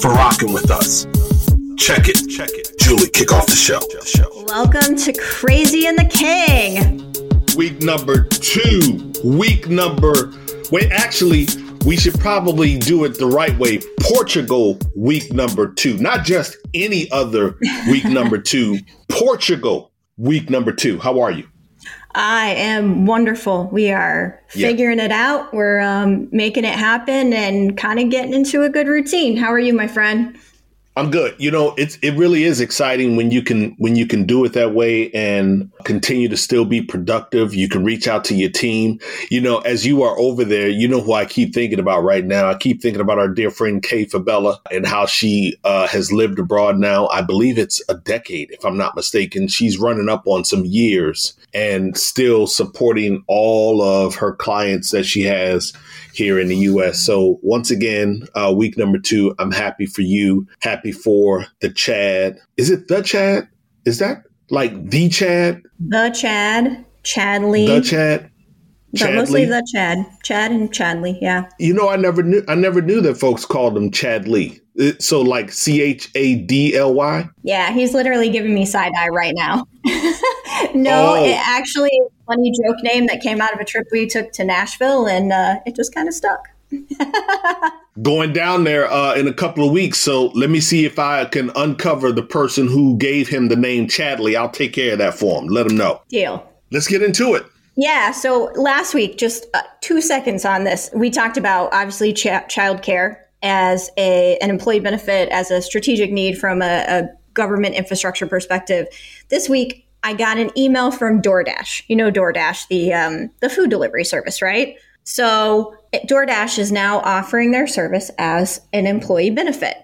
for rocking with us. Check it. Check it. Julie, kick off the show. Welcome to Crazy and the King. Week number two. Week number. Wait, actually, we should probably do it the right way. Portugal, week number two. Not just any other week number two. Portugal, week number two. How are you? I am wonderful. We are figuring it out. We're um, making it happen and kind of getting into a good routine. How are you, my friend? I'm good. You know, it's it really is exciting when you can when you can do it that way and continue to still be productive. You can reach out to your team. You know, as you are over there, you know who I keep thinking about right now. I keep thinking about our dear friend Kay Fabella and how she uh, has lived abroad now. I believe it's a decade, if I'm not mistaken. She's running up on some years and still supporting all of her clients that she has here in the US. So once again, uh, week number two, I'm happy for you. Happy for the Chad. Is it the Chad? Is that like the Chad? The Chad. Chadley. The Chad. But mostly the Chad, Chad and Chadley, yeah. You know, I never knew. I never knew that folks called him Chad Lee. So like C H A D L Y. Yeah, he's literally giving me side eye right now. no, oh. it actually funny joke name that came out of a trip we took to Nashville, and uh, it just kind of stuck. Going down there uh, in a couple of weeks, so let me see if I can uncover the person who gave him the name Chadley. I'll take care of that for him. Let him know. Deal. Let's get into it. Yeah. So last week, just uh, two seconds on this, we talked about obviously ch- child care as a an employee benefit as a strategic need from a, a government infrastructure perspective. This week, I got an email from DoorDash. You know DoorDash, the um, the food delivery service, right? So DoorDash is now offering their service as an employee benefit.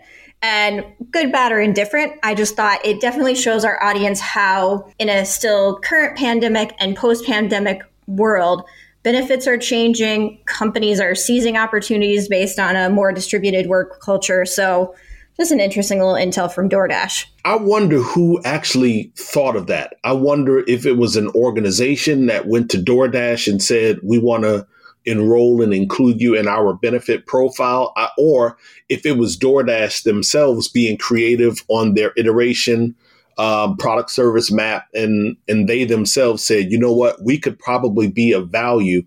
And good, bad, or indifferent, I just thought it definitely shows our audience how, in a still current pandemic and post pandemic world, benefits are changing, companies are seizing opportunities based on a more distributed work culture. So, just an interesting little intel from DoorDash. I wonder who actually thought of that. I wonder if it was an organization that went to DoorDash and said, we want to enroll and include you in our benefit profile, uh, or if it was DoorDash themselves being creative on their iteration um, product service map, and and they themselves said, you know what, we could probably be of value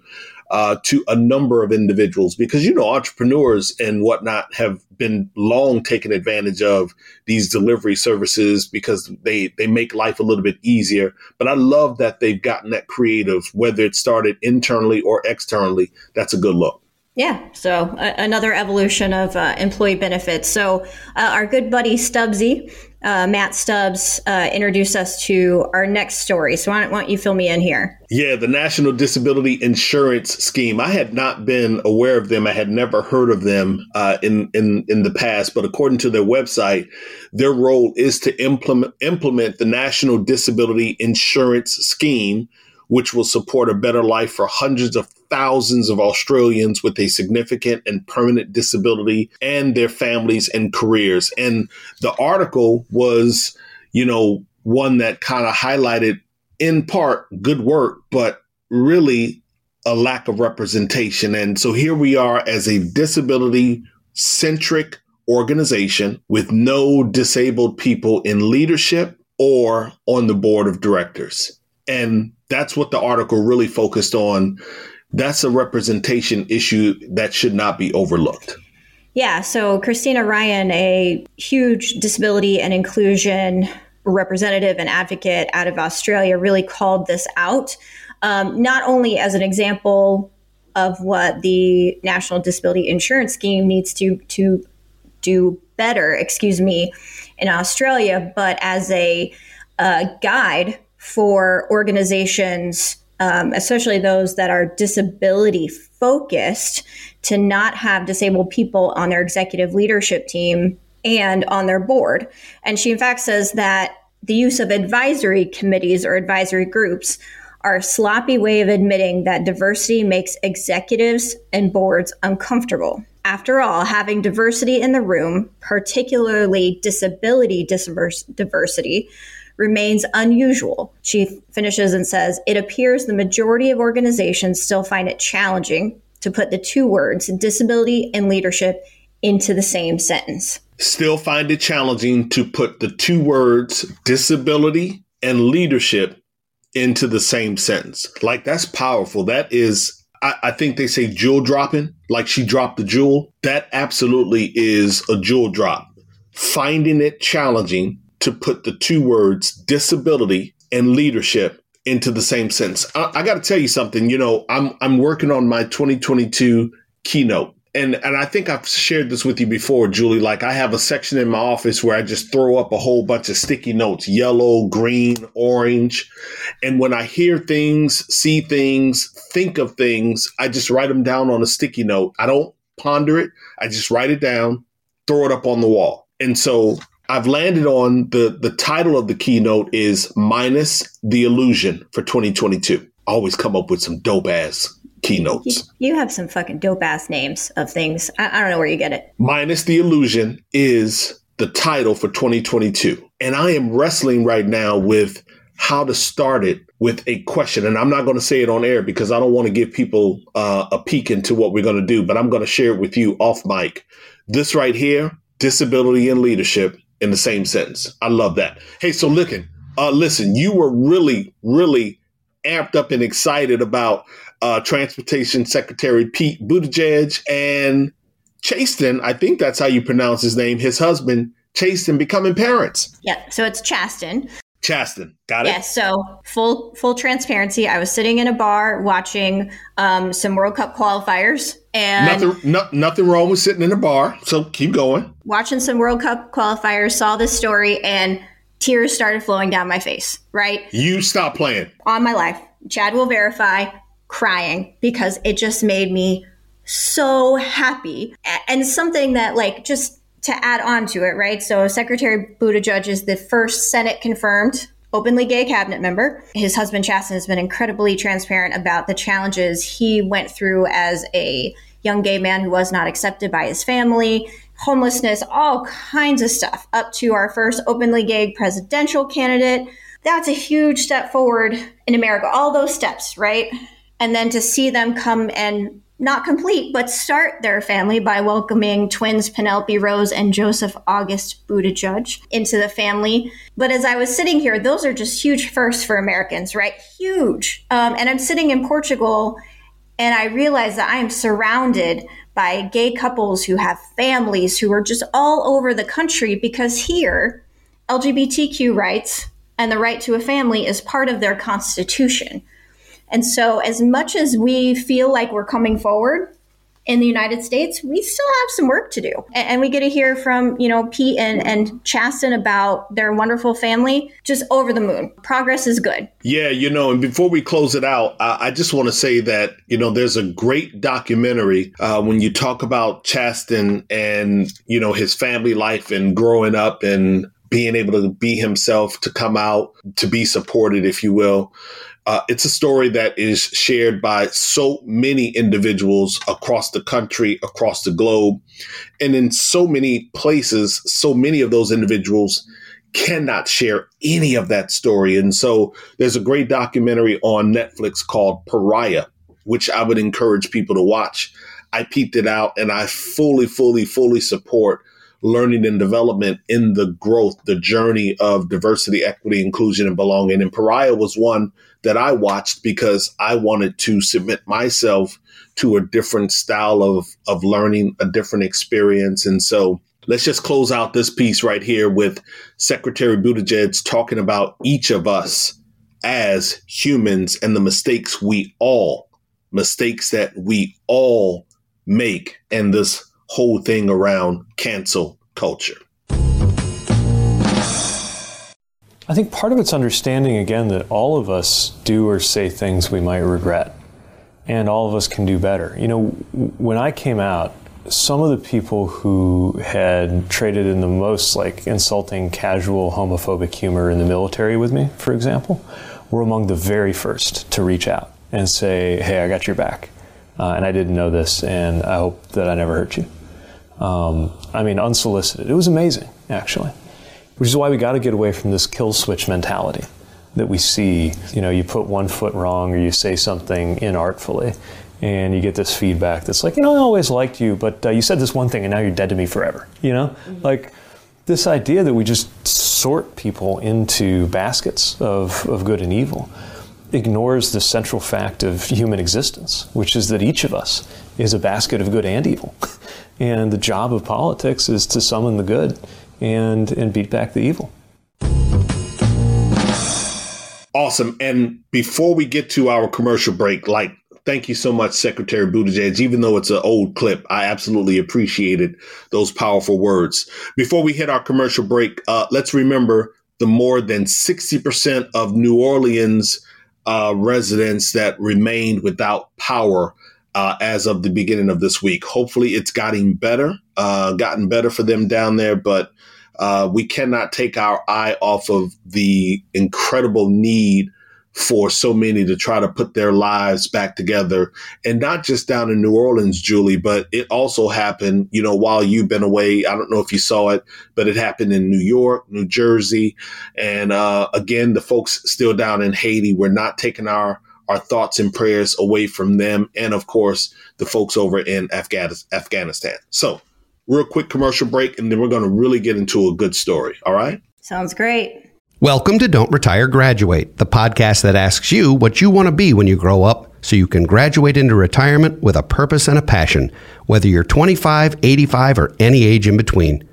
uh, to a number of individuals because you know entrepreneurs and whatnot have been long taken advantage of these delivery services because they they make life a little bit easier. But I love that they've gotten that creative, whether it started internally or externally. That's a good look. Yeah, so uh, another evolution of uh, employee benefits. So uh, our good buddy Stubbsy, uh, Matt Stubbs, uh, introduced us to our next story. So why don't, why don't, you fill me in here? Yeah, the National Disability Insurance Scheme. I had not been aware of them. I had never heard of them uh, in in in the past. But according to their website, their role is to implement implement the National Disability Insurance Scheme which will support a better life for hundreds of thousands of Australians with a significant and permanent disability and their families and careers. And the article was, you know, one that kind of highlighted in part good work, but really a lack of representation. And so here we are as a disability centric organization with no disabled people in leadership or on the board of directors. And that's what the article really focused on. That's a representation issue that should not be overlooked. Yeah. So, Christina Ryan, a huge disability and inclusion representative and advocate out of Australia, really called this out, um, not only as an example of what the National Disability Insurance Scheme needs to, to do better, excuse me, in Australia, but as a, a guide for organizations, um, especially those that are disability focused, to not have disabled people on their executive leadership team and on their board. And she, in fact, says that the use of advisory committees or advisory groups are a sloppy way of admitting that diversity makes executives and boards uncomfortable. After all, having diversity in the room, particularly disability diversity, remains unusual. She finishes and says, It appears the majority of organizations still find it challenging to put the two words, disability and leadership, into the same sentence. Still find it challenging to put the two words, disability and leadership, into the same sentence. Like that's powerful. That is, I, think they say jewel dropping, like she dropped the jewel. That absolutely is a jewel drop. Finding it challenging to put the two words disability and leadership into the same sentence. I, I got to tell you something. You know, I'm I'm working on my 2022 keynote and and I think I've shared this with you before, Julie. Like I have a section in my office where I just throw up a whole bunch of sticky notes, yellow, green, orange. And when I hear things, see things, think of things, I just write them down on a sticky note. I don't ponder it. I just write it down, throw it up on the wall. And so I've landed on the the title of the keynote is minus the illusion for 2022. I always come up with some dope ass keynotes. You, you have some fucking dope ass names of things. I, I don't know where you get it. Minus the illusion is the title for 2022. And I am wrestling right now with how to start it with a question. And I'm not going to say it on air because I don't want to give people uh, a peek into what we're going to do, but I'm going to share it with you off mic. This right here, disability and leadership in the same sentence. I love that. Hey, so looking, uh, listen, you were really, really amped up and excited about uh, Transportation Secretary Pete Buttigieg and Chasten, I think that's how you pronounce his name, his husband, Chasten, becoming parents. Yeah, so it's Chasten. Chasten, got it. Yes. Yeah, so full full transparency. I was sitting in a bar watching um, some World Cup qualifiers, and nothing no, nothing wrong with sitting in a bar. So keep going. Watching some World Cup qualifiers, saw this story, and tears started flowing down my face. Right. You stop playing. On my life, Chad will verify crying because it just made me so happy. And something that, like, just to add on to it, right? So, Secretary Buttigieg is the first Senate confirmed openly gay cabinet member. His husband, Chasten, has been incredibly transparent about the challenges he went through as a young gay man who was not accepted by his family, homelessness, all kinds of stuff, up to our first openly gay presidential candidate. That's a huge step forward in America. All those steps, right? and then to see them come and not complete, but start their family by welcoming twins Penelope Rose and Joseph August Buttigieg into the family. But as I was sitting here, those are just huge firsts for Americans, right? Huge. Um, and I'm sitting in Portugal and I realize that I am surrounded by gay couples who have families who are just all over the country because here, LGBTQ rights and the right to a family is part of their constitution. And so, as much as we feel like we're coming forward in the United States, we still have some work to do. And, we get to hear from, you know, Pete and, and Chasten about their wonderful family, just over the moon. Progress is good. Yeah, you know, and before we close it out, I, I just want to say that, you know, there's a great documentary uh, when you talk about Chasten and, you know, his family life and growing up and being able to be himself, to come out, to be supported, if you will. Uh, it's a story that is shared by so many individuals across the country, across the globe, and in so many places, so many of those individuals cannot share any of that story. And so there's a great documentary on Netflix called Pariah, which I would encourage people to watch. I peeped it out and I fully, fully, fully support learning and development in the growth, the journey of diversity, equity, inclusion, and belonging. And Pariah was one that I watched because I wanted to submit myself to a different style of, of learning, a different experience. And so let's just close out this piece right here with Secretary Buttigieg talking about each of us as humans and the mistakes we all, mistakes that we all make and this whole thing around cancel culture. I think part of it's understanding again that all of us do or say things we might regret, and all of us can do better. You know, when I came out, some of the people who had traded in the most like insulting, casual, homophobic humor in the military with me, for example, were among the very first to reach out and say, "Hey, I got your back, uh, and I didn't know this, and I hope that I never hurt you." Um, I mean, unsolicited. It was amazing, actually. Which is why we got to get away from this kill switch mentality that we see. You know, you put one foot wrong or you say something inartfully, and you get this feedback that's like, you know, I always liked you, but uh, you said this one thing and now you're dead to me forever. You know, mm-hmm. like this idea that we just sort people into baskets of, of good and evil ignores the central fact of human existence, which is that each of us is a basket of good and evil. and the job of politics is to summon the good and, and beat back the evil. Awesome. And before we get to our commercial break, like thank you so much, Secretary Buttigieg. Even though it's an old clip, I absolutely appreciated those powerful words. Before we hit our commercial break, uh, let's remember the more than 60% of New Orleans uh, residents that remained without power uh, as of the beginning of this week. Hopefully, it's gotten better, uh, gotten better for them down there, but uh, we cannot take our eye off of the incredible need for so many to try to put their lives back together. And not just down in New Orleans, Julie, but it also happened, you know, while you've been away. I don't know if you saw it, but it happened in New York, New Jersey. And uh, again, the folks still down in Haiti, we're not taking our our thoughts and prayers away from them. And of course, the folks over in Afghanistan. So, real quick commercial break, and then we're going to really get into a good story. All right. Sounds great. Welcome to Don't Retire Graduate, the podcast that asks you what you want to be when you grow up so you can graduate into retirement with a purpose and a passion, whether you're 25, 85, or any age in between.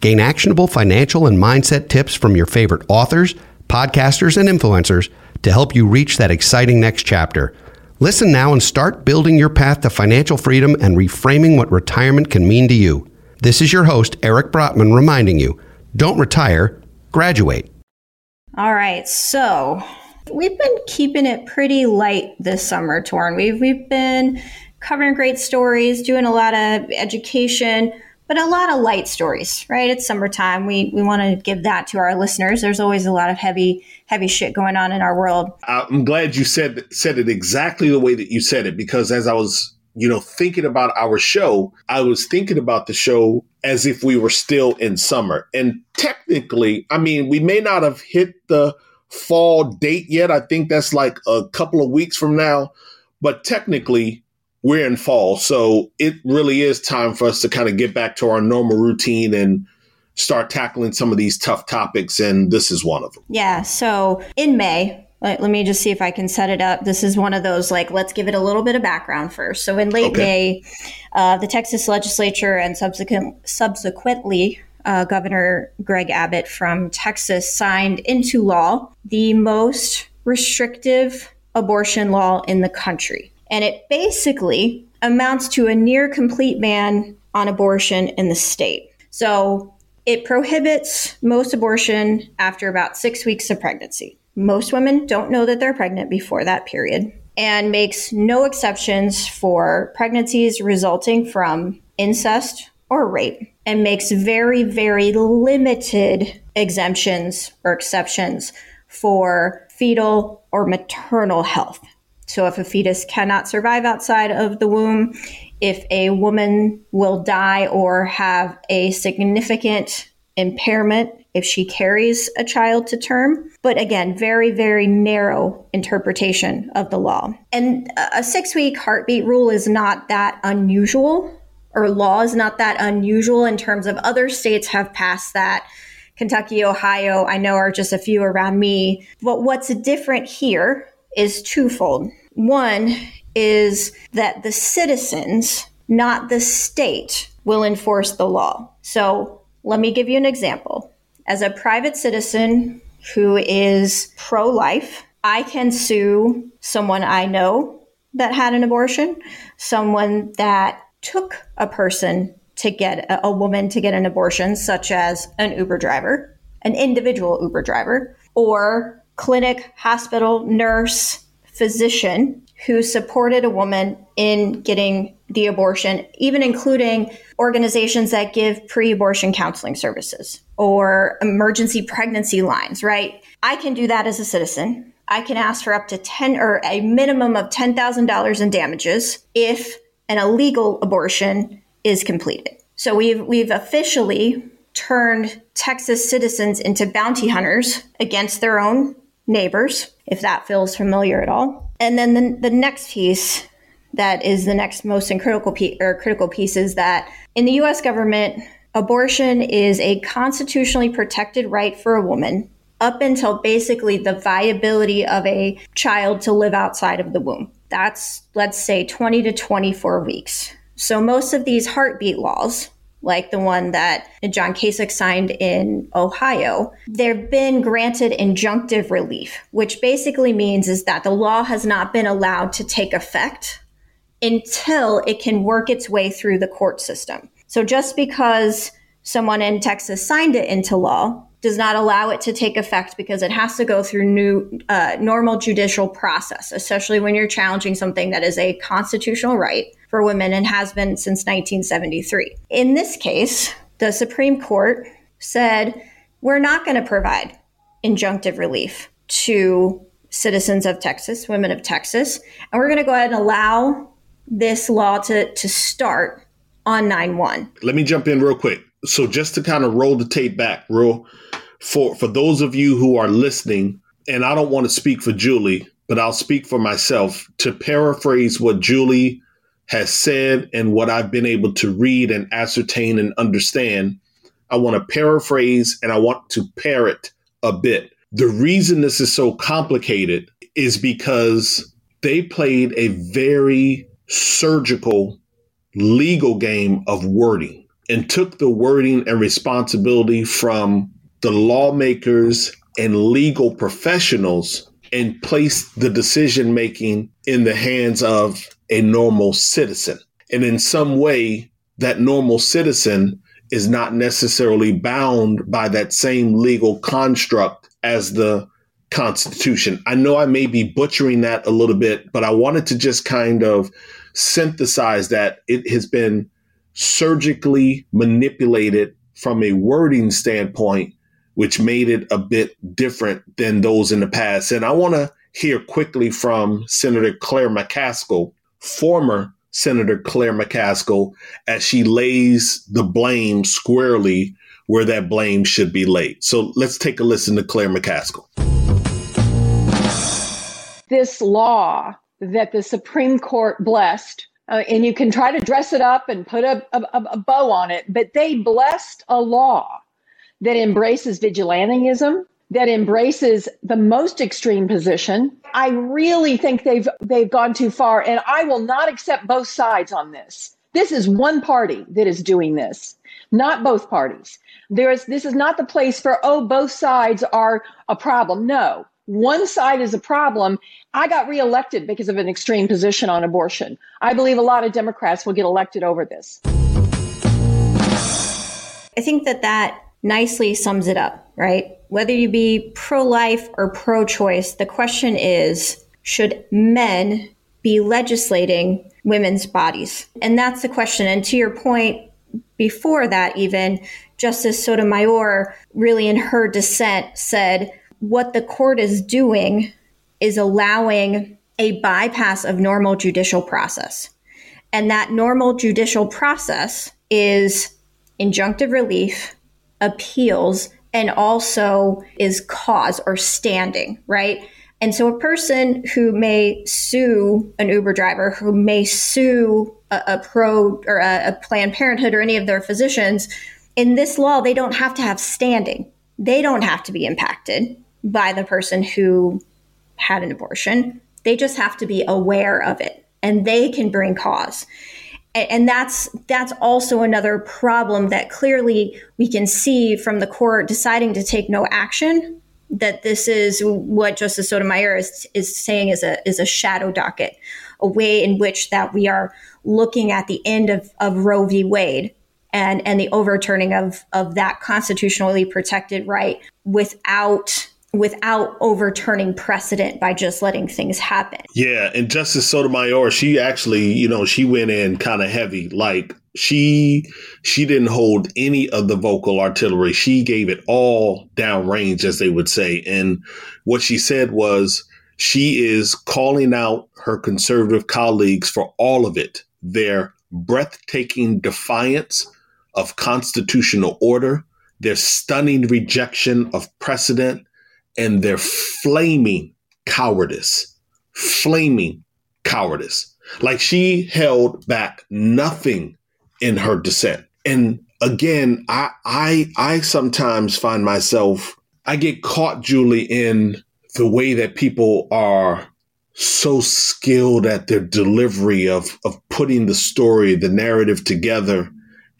Gain actionable financial and mindset tips from your favorite authors, podcasters, and influencers to help you reach that exciting next chapter. Listen now and start building your path to financial freedom and reframing what retirement can mean to you. This is your host, Eric Brotman, reminding you don't retire, graduate. All right, so we've been keeping it pretty light this summer, Torin. We've we've been covering great stories, doing a lot of education, but a lot of light stories, right? It's summertime. We we want to give that to our listeners. There's always a lot of heavy heavy shit going on in our world. Uh, I'm glad you said said it exactly the way that you said it because as I was you know, thinking about our show, I was thinking about the show as if we were still in summer. And technically, I mean, we may not have hit the fall date yet. I think that's like a couple of weeks from now. But technically, we're in fall. So it really is time for us to kind of get back to our normal routine and start tackling some of these tough topics. And this is one of them. Yeah. So in May, let, let, me just see if I can set it up. This is one of those like, let's give it a little bit of background first. So in late okay. May, uh, the Texas legislature and subsequent, subsequently uh, Governor Greg Abbott from Texas signed into law the most restrictive abortion law in the country. And it basically amounts to a near complete ban on abortion in the state. So it prohibits most abortion after about six weeks of pregnancy. Most women don't know that they're pregnant before that period and makes no exceptions for pregnancies resulting from incest or rape and makes very, very limited exemptions or exceptions for fetal or maternal health. So, if a fetus cannot survive outside of the womb, if a woman will die or have a significant impairment if she carries a child to term. But again, very, very narrow interpretation of the law. And a six week heartbeat rule is not that unusual, or law is not that unusual in terms of other states have passed that. Kentucky, Ohio, I know are just a few around me. But what's different here is twofold. One is that the citizens, not the state, will enforce the law. So let me give you an example. As a private citizen who is pro life, I can sue someone I know that had an abortion, someone that took a person to get a, a, woman to get an abortion, such as an Uber driver, an individual Uber driver, or clinic, hospital, nurse, physician who supported a woman in getting the abortion, even including organizations that give pre abortion counseling services or emergency pregnancy lines, right? I can do that as a citizen. I can ask for up to 10 or a minimum of $10,000 in damages if an illegal abortion is completed. So we've we've officially turned Texas citizens into bounty hunters against their own neighbors, if that feels familiar at all. And then the, the next piece that is the next most critical piece, or critical piece is that in the U.S. government, abortion is a constitutionally protected right for a woman up until basically the viability of a child to live outside of the womb. That's, let's say, 20 to 24 weeks. So most of these heartbeat laws, like the one that John Kasich signed in Ohio, they've been granted injunctive relief, which basically means is that the law has not been allowed to take effect until it can work its way through the court system. So just because someone in Texas signed it into law does not allow it to take effect because it has to go through new uh, normal judicial process, especially when you're challenging something that is a constitutional right for women and has been since 1973. In this case, the Supreme Court said we're not going to provide injunctive relief to citizens of Texas, women of Texas, and we're going to go ahead and allow this law to, to start on 9 1. Let me jump in real quick. So, just to kind of roll the tape back, real for, for those of you who are listening, and I don't want to speak for Julie, but I'll speak for myself to paraphrase what Julie has said and what I've been able to read and ascertain and understand. I want to paraphrase and I want to parrot a bit. The reason this is so complicated is because they played a very surgical legal game of wording and took the wording and responsibility from the lawmakers and legal professionals and place the decision making in the hands of a normal citizen. And in some way, that normal citizen is not necessarily bound by that same legal construct as the Constitution. I know I may be butchering that a little bit, but I wanted to just kind of synthesize that it has been surgically manipulated from a wording standpoint, which made it a bit different than those in the past. And I want to hear quickly from Senator Claire McCaskill, former Senator Claire McCaskill, as she lays the blame squarely where that blame should be laid. So let's take a listen to Claire McCaskill. This law that the Supreme Court blessed. Uh, and you can try to dress it up and put a, a, a bow on it, but they blessed a law that embraces vigilantism, that embraces the most extreme position. I really think they've they've gone too far, and I will not accept both sides on this. This is one party that is doing this, not both parties. There is this is not the place for oh both sides are a problem. No, one side is a problem. I got reelected because of an extreme position on abortion. I believe a lot of Democrats will get elected over this. I think that that nicely sums it up, right? Whether you be pro life or pro choice, the question is should men be legislating women's bodies? And that's the question. And to your point, before that, even Justice Sotomayor, really in her dissent, said, what the court is doing is allowing a bypass of normal judicial process. And that normal judicial process is injunctive relief, appeals, and also is cause or standing, right? And so a person who may sue an Uber driver, who may sue a, a pro or a, a Planned Parenthood or any of their physicians, in this law, they don't have to have standing. They don't have to be impacted by the person who had an abortion. They just have to be aware of it and they can bring cause. And that's that's also another problem that clearly we can see from the court deciding to take no action. That this is what Justice Sotomayor is, is saying is a is a shadow docket, a way in which that we are looking at the end of, of Roe v. Wade and and the overturning of of that constitutionally protected right without without overturning precedent by just letting things happen. Yeah, and Justice Sotomayor, she actually, you know, she went in kind of heavy. Like she she didn't hold any of the vocal artillery. She gave it all downrange, as they would say. And what she said was she is calling out her conservative colleagues for all of it. Their breathtaking defiance of constitutional order, their stunning rejection of precedent, and their flaming cowardice. Flaming cowardice. Like she held back nothing in her dissent. And again, I I I sometimes find myself I get caught, Julie, in the way that people are so skilled at their delivery of of putting the story, the narrative together,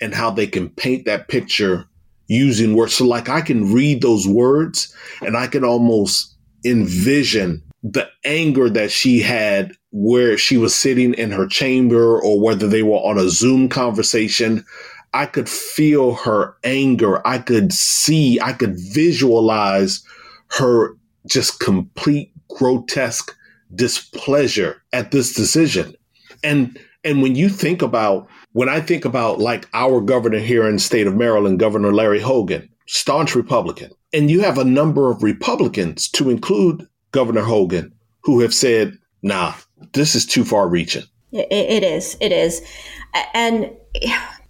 and how they can paint that picture using words. So like I can read those words and I can almost envision the anger that she had where she was sitting in her chamber or whether they were on a Zoom conversation. I could feel her anger. I could see, I could visualize her just complete grotesque displeasure at this decision. And and when you think about when I think about like our governor here in the state of Maryland, Governor Larry Hogan, staunch Republican, and you have a number of Republicans to include Governor Hogan who have said, nah, this is too far reaching. it, is. It is. And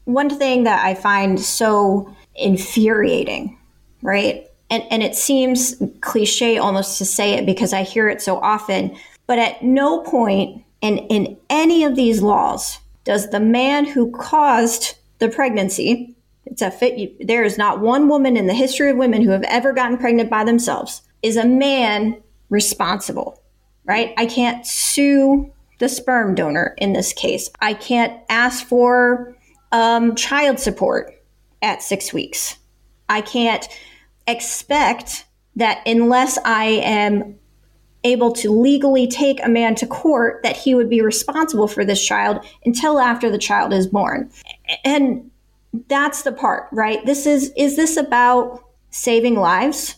one thing that I find so infuriating, right? And, and it seems cliche almost to say it because I hear it so often, but at no point in, in any of these laws does the man who caused the pregnancy, it's a fit, there is not one woman in the history of women who have ever gotten pregnant by themselves, is a man responsible, right? I can't sue the sperm donor in this case. I can't ask for um, child support at six weeks. I can't expect that unless I am able to legally take a man to court that he would be responsible for this child until after the child is born. And that's the part, right? This is is this about saving lives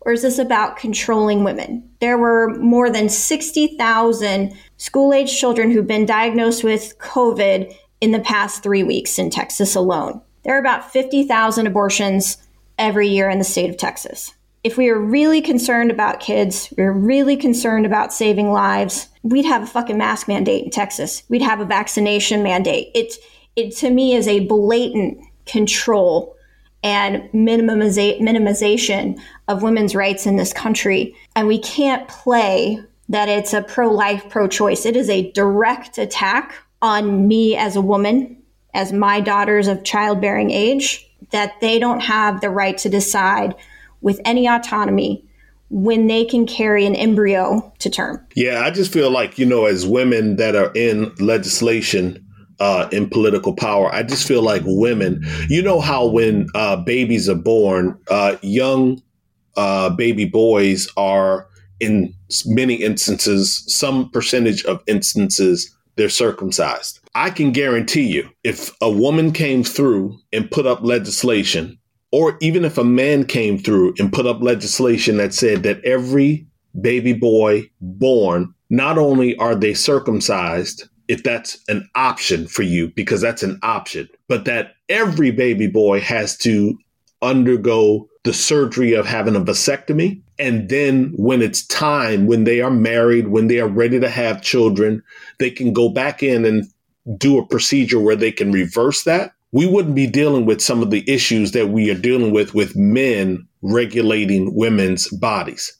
or is this about controlling women? There were more than 60,000 school-age children who've been diagnosed with COVID in the past 3 weeks in Texas alone. There are about 50,000 abortions every year in the state of Texas if we are really concerned about kids, we're really concerned about saving lives, we'd have a fucking mask mandate in Texas. We'd have a vaccination mandate. It, it to me is a blatant control and minimiza- minimization of women's rights in this country. And we can't play that it's a pro life, pro choice. It is a direct attack on me as a woman, as my daughters of childbearing age, that they don't have the right to decide with any autonomy when they can carry an embryo to term. Yeah, I just feel like, you know, as women that are in legislation, uh, in political power, I just feel like women, you know, how when uh, babies are born, uh, young uh, baby boys are in many instances, some percentage of instances, they're circumcised. I can guarantee you, if a woman came through and put up legislation or even if a man came through and put up legislation that said that every baby boy born, not only are they circumcised, if that's an option for you, because that's an option, but that every baby boy has to undergo the surgery of having a vasectomy. And then when it's time, when they are married, when they are ready to have children, they can go back in and do a procedure where they can reverse that we wouldn't be dealing with some of the issues that we are dealing with with men regulating women's bodies.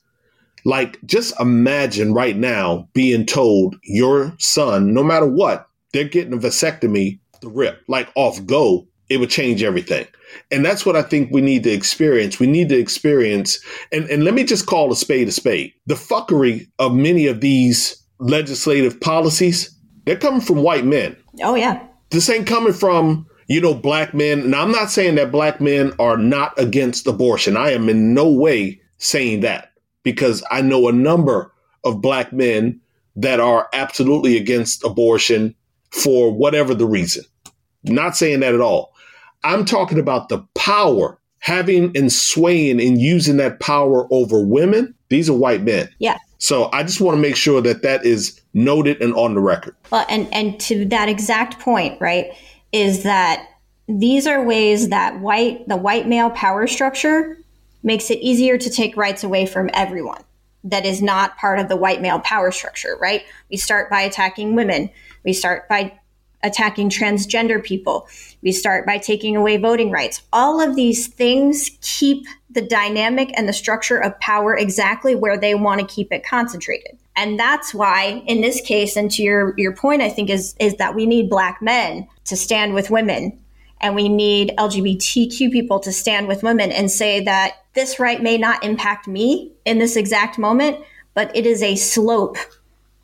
Like, just imagine right now being told your son, no matter what, they're getting a vasectomy, the rip, like off go, it would change everything. And that's what I think we need to experience. We need to experience, and, and let me just call a spade a spade. The fuckery of many of these legislative policies, they're coming from white men. Oh, yeah. This ain't coming from you know, black men, and I'm not saying that black men are not against abortion. I am in no way saying that because I know a number of black men that are absolutely against abortion for whatever the reason. Not saying that at all. I'm talking about the power having and swaying and using that power over women, these are white men. Yeah. So I just want to make sure that that is noted and on the record. Well, and and to that exact point, right, is that these are ways that white the white male power structure makes it easier to take rights away from everyone that is not part of the white male power structure, right? We start by attacking women. We start by attacking transgender people. We start by taking away voting rights. All of these things keep the dynamic and the structure of power exactly where they want to keep it concentrated. And that's why in this case and to your your point I think is is that we need black men to stand with women and we need LGBTQ people to stand with women and say that this right may not impact me in this exact moment, but it is a slope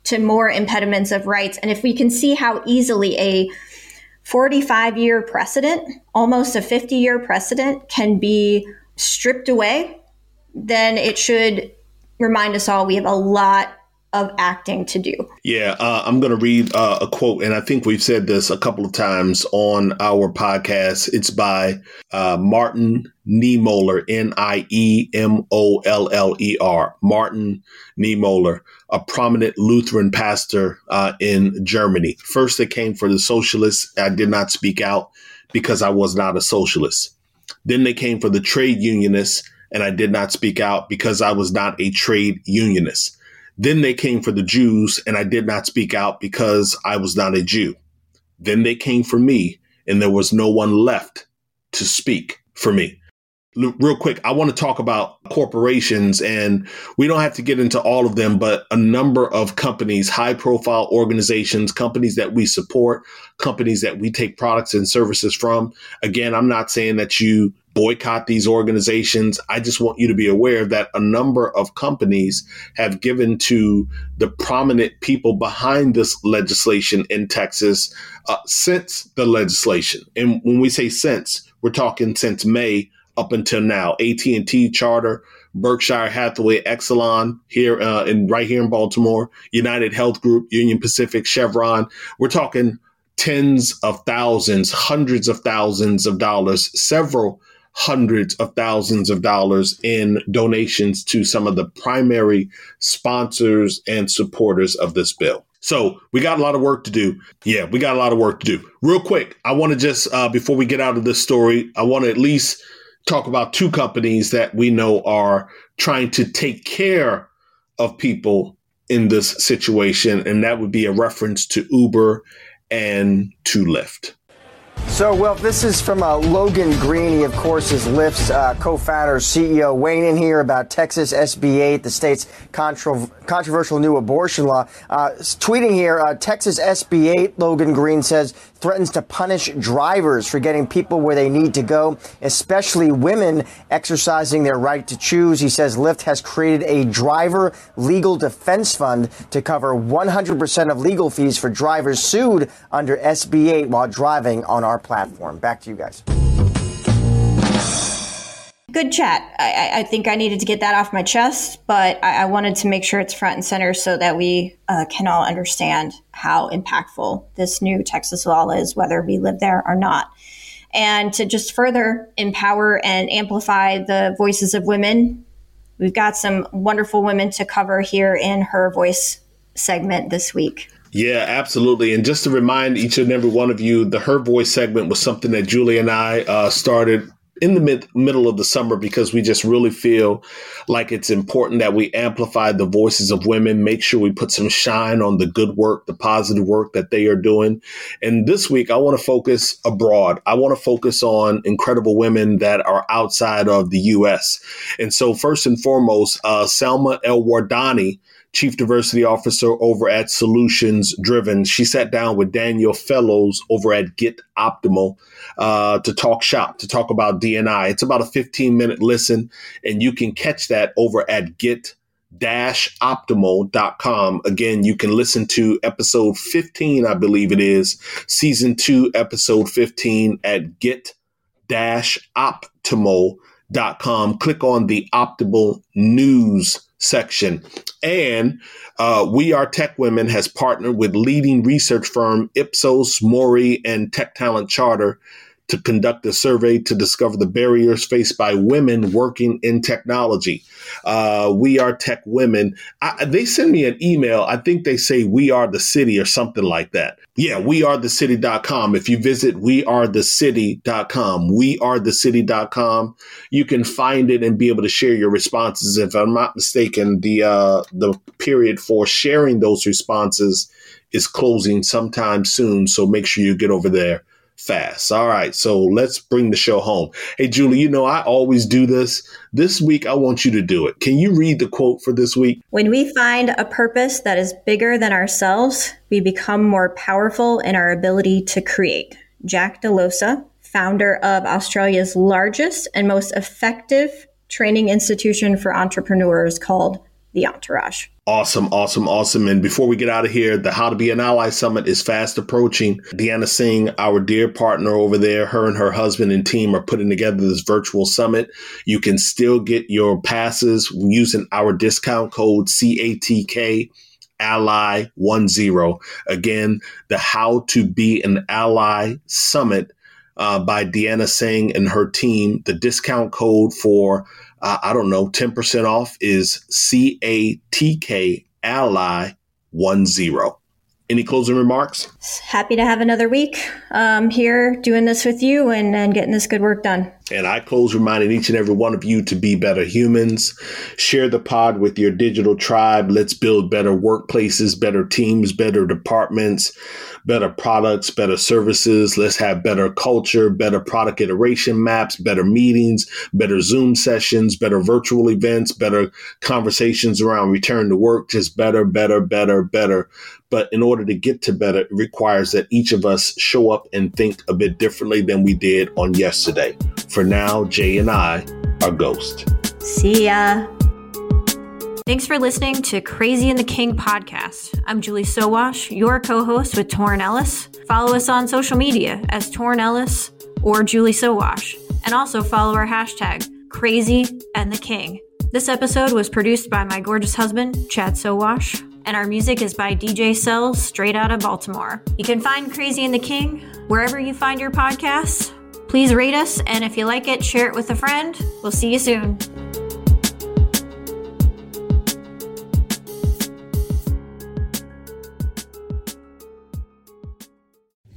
to more impediments of rights. And if we can see how easily a 45 year precedent, almost a 50 year precedent, can be stripped away, then it should remind us all we have a lot of acting to do. Yeah, uh, I'm going to read uh, a quote, and I think we've said this a couple of times on our podcast. It's by uh, Martin Niemöller, N I E M O L L E R. Martin Niemöller, a prominent Lutheran pastor uh, in Germany. First, they came for the socialists. I did not speak out because I was not a socialist. Then they came for the trade unionists, and I did not speak out because I was not a trade unionist. Then they came for the Jews, and I did not speak out because I was not a Jew. Then they came for me, and there was no one left to speak for me. Real quick, I want to talk about corporations, and we don't have to get into all of them, but a number of companies, high profile organizations, companies that we support, companies that we take products and services from. Again, I'm not saying that you boycott these organizations. I just want you to be aware that a number of companies have given to the prominent people behind this legislation in Texas uh, since the legislation. And when we say since, we're talking since May up until now. AT&T, Charter, Berkshire Hathaway, Exelon here uh, in right here in Baltimore, United Health Group, Union Pacific, Chevron. We're talking tens of thousands, hundreds of thousands of dollars, several hundreds of thousands of dollars in donations to some of the primary sponsors and supporters of this bill. So we got a lot of work to do. Yeah, we got a lot of work to do. Real quick, I want to just, uh, before we get out of this story, I want to at least talk about two companies that we know are trying to take care of people in this situation. And that would be a reference to Uber and to Lyft. So, well, this is from uh, Logan Green. He, of course, is Lyft's uh, co-founder, CEO, weighing in here about Texas SB 8, the state's contro- controversial new abortion law. Uh, tweeting here, uh, Texas SB 8, Logan Green says, threatens to punish drivers for getting people where they need to go, especially women exercising their right to choose. He says Lyft has created a driver legal defense fund to cover 100% of legal fees for drivers sued under SB 8 while driving on our platform. Back to you guys. Good chat. I, I, think I needed to get that off my chest, but I, I wanted to make sure it's front and center so that we uh, can all understand how impactful this new Texas law is, whether we live there or not. And to just further empower and amplify the voices of women, we've got some wonderful women to cover here in her voice segment this week. Yeah, absolutely. And just to remind each and every one of you, the Her Voice segment was something that Julie and I uh, started in the mid- middle of the summer because we just really feel like it's important that we amplify the voices of women, make sure we put some shine on the good work, the positive work that they are doing. And this week, I want to focus abroad. I want to focus on incredible women that are outside of the U.S. And so, first and foremost, uh, Salma El Wardani Chief Diversity Officer over at Solutions Driven. She sat down with Daniel Fellows over at Get Optimal uh, to talk shop, to talk about DNI. It's about a 15 minute listen, and you can catch that over at Get optimal.com. Again, you can listen to episode 15, I believe it is, season two, episode 15 at get optimal.com. Click on the optimal news section. And uh, We Are Tech Women has partnered with leading research firm Ipsos, Mori, and Tech Talent Charter to conduct a survey to discover the barriers faced by women working in technology. Uh, we are tech women. I, they send me an email. I think they say we are the city or something like that. Yeah, we are the city.com. If you visit we are the city.com, we are the city.com, you can find it and be able to share your responses. If I'm not mistaken, the uh, the period for sharing those responses is closing sometime soon. So make sure you get over there fast. All right. So let's bring the show home. Hey, Julie, you know, I always do this. This week, I want you to do it. Can you read the quote for this week? When we find a purpose that is bigger than ourselves, we become more powerful in our ability to create. Jack Delosa, founder of Australia's largest and most effective training institution for entrepreneurs called The Entourage. Awesome, awesome, awesome. And before we get out of here, the How to Be an Ally Summit is fast approaching. Deanna Singh, our dear partner over there, her and her husband and team are putting together this virtual summit. You can still get your passes using our discount code CATK ally 10 again the how to be an ally summit uh, by deanna singh and her team the discount code for uh, I don't know, 10% off is C A T K ally 10. Any closing remarks? Happy to have another week um, here doing this with you and, and getting this good work done. And I close reminding each and every one of you to be better humans. Share the pod with your digital tribe. Let's build better workplaces, better teams, better departments better products, better services. Let's have better culture, better product iteration maps, better meetings, better Zoom sessions, better virtual events, better conversations around return to work, just better, better, better, better. But in order to get to better, it requires that each of us show up and think a bit differently than we did on yesterday. For now, Jay and I are Ghost. See ya. Thanks for listening to Crazy and the King podcast. I'm Julie Sowash, your co host with Torin Ellis. Follow us on social media as Torin Ellis or Julie Sowash, and also follow our hashtag Crazy and the King. This episode was produced by my gorgeous husband, Chad Sowash, and our music is by DJ Cells, straight out of Baltimore. You can find Crazy and the King wherever you find your podcasts. Please rate us, and if you like it, share it with a friend. We'll see you soon.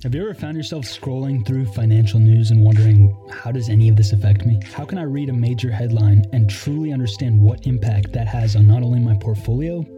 Have you ever found yourself scrolling through financial news and wondering, how does any of this affect me? How can I read a major headline and truly understand what impact that has on not only my portfolio,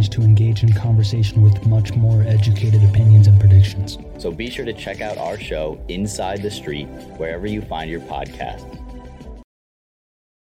listeners to engage in conversation with much more educated opinions and predictions. So be sure to check out our show, Inside the Street, wherever you find your podcasts.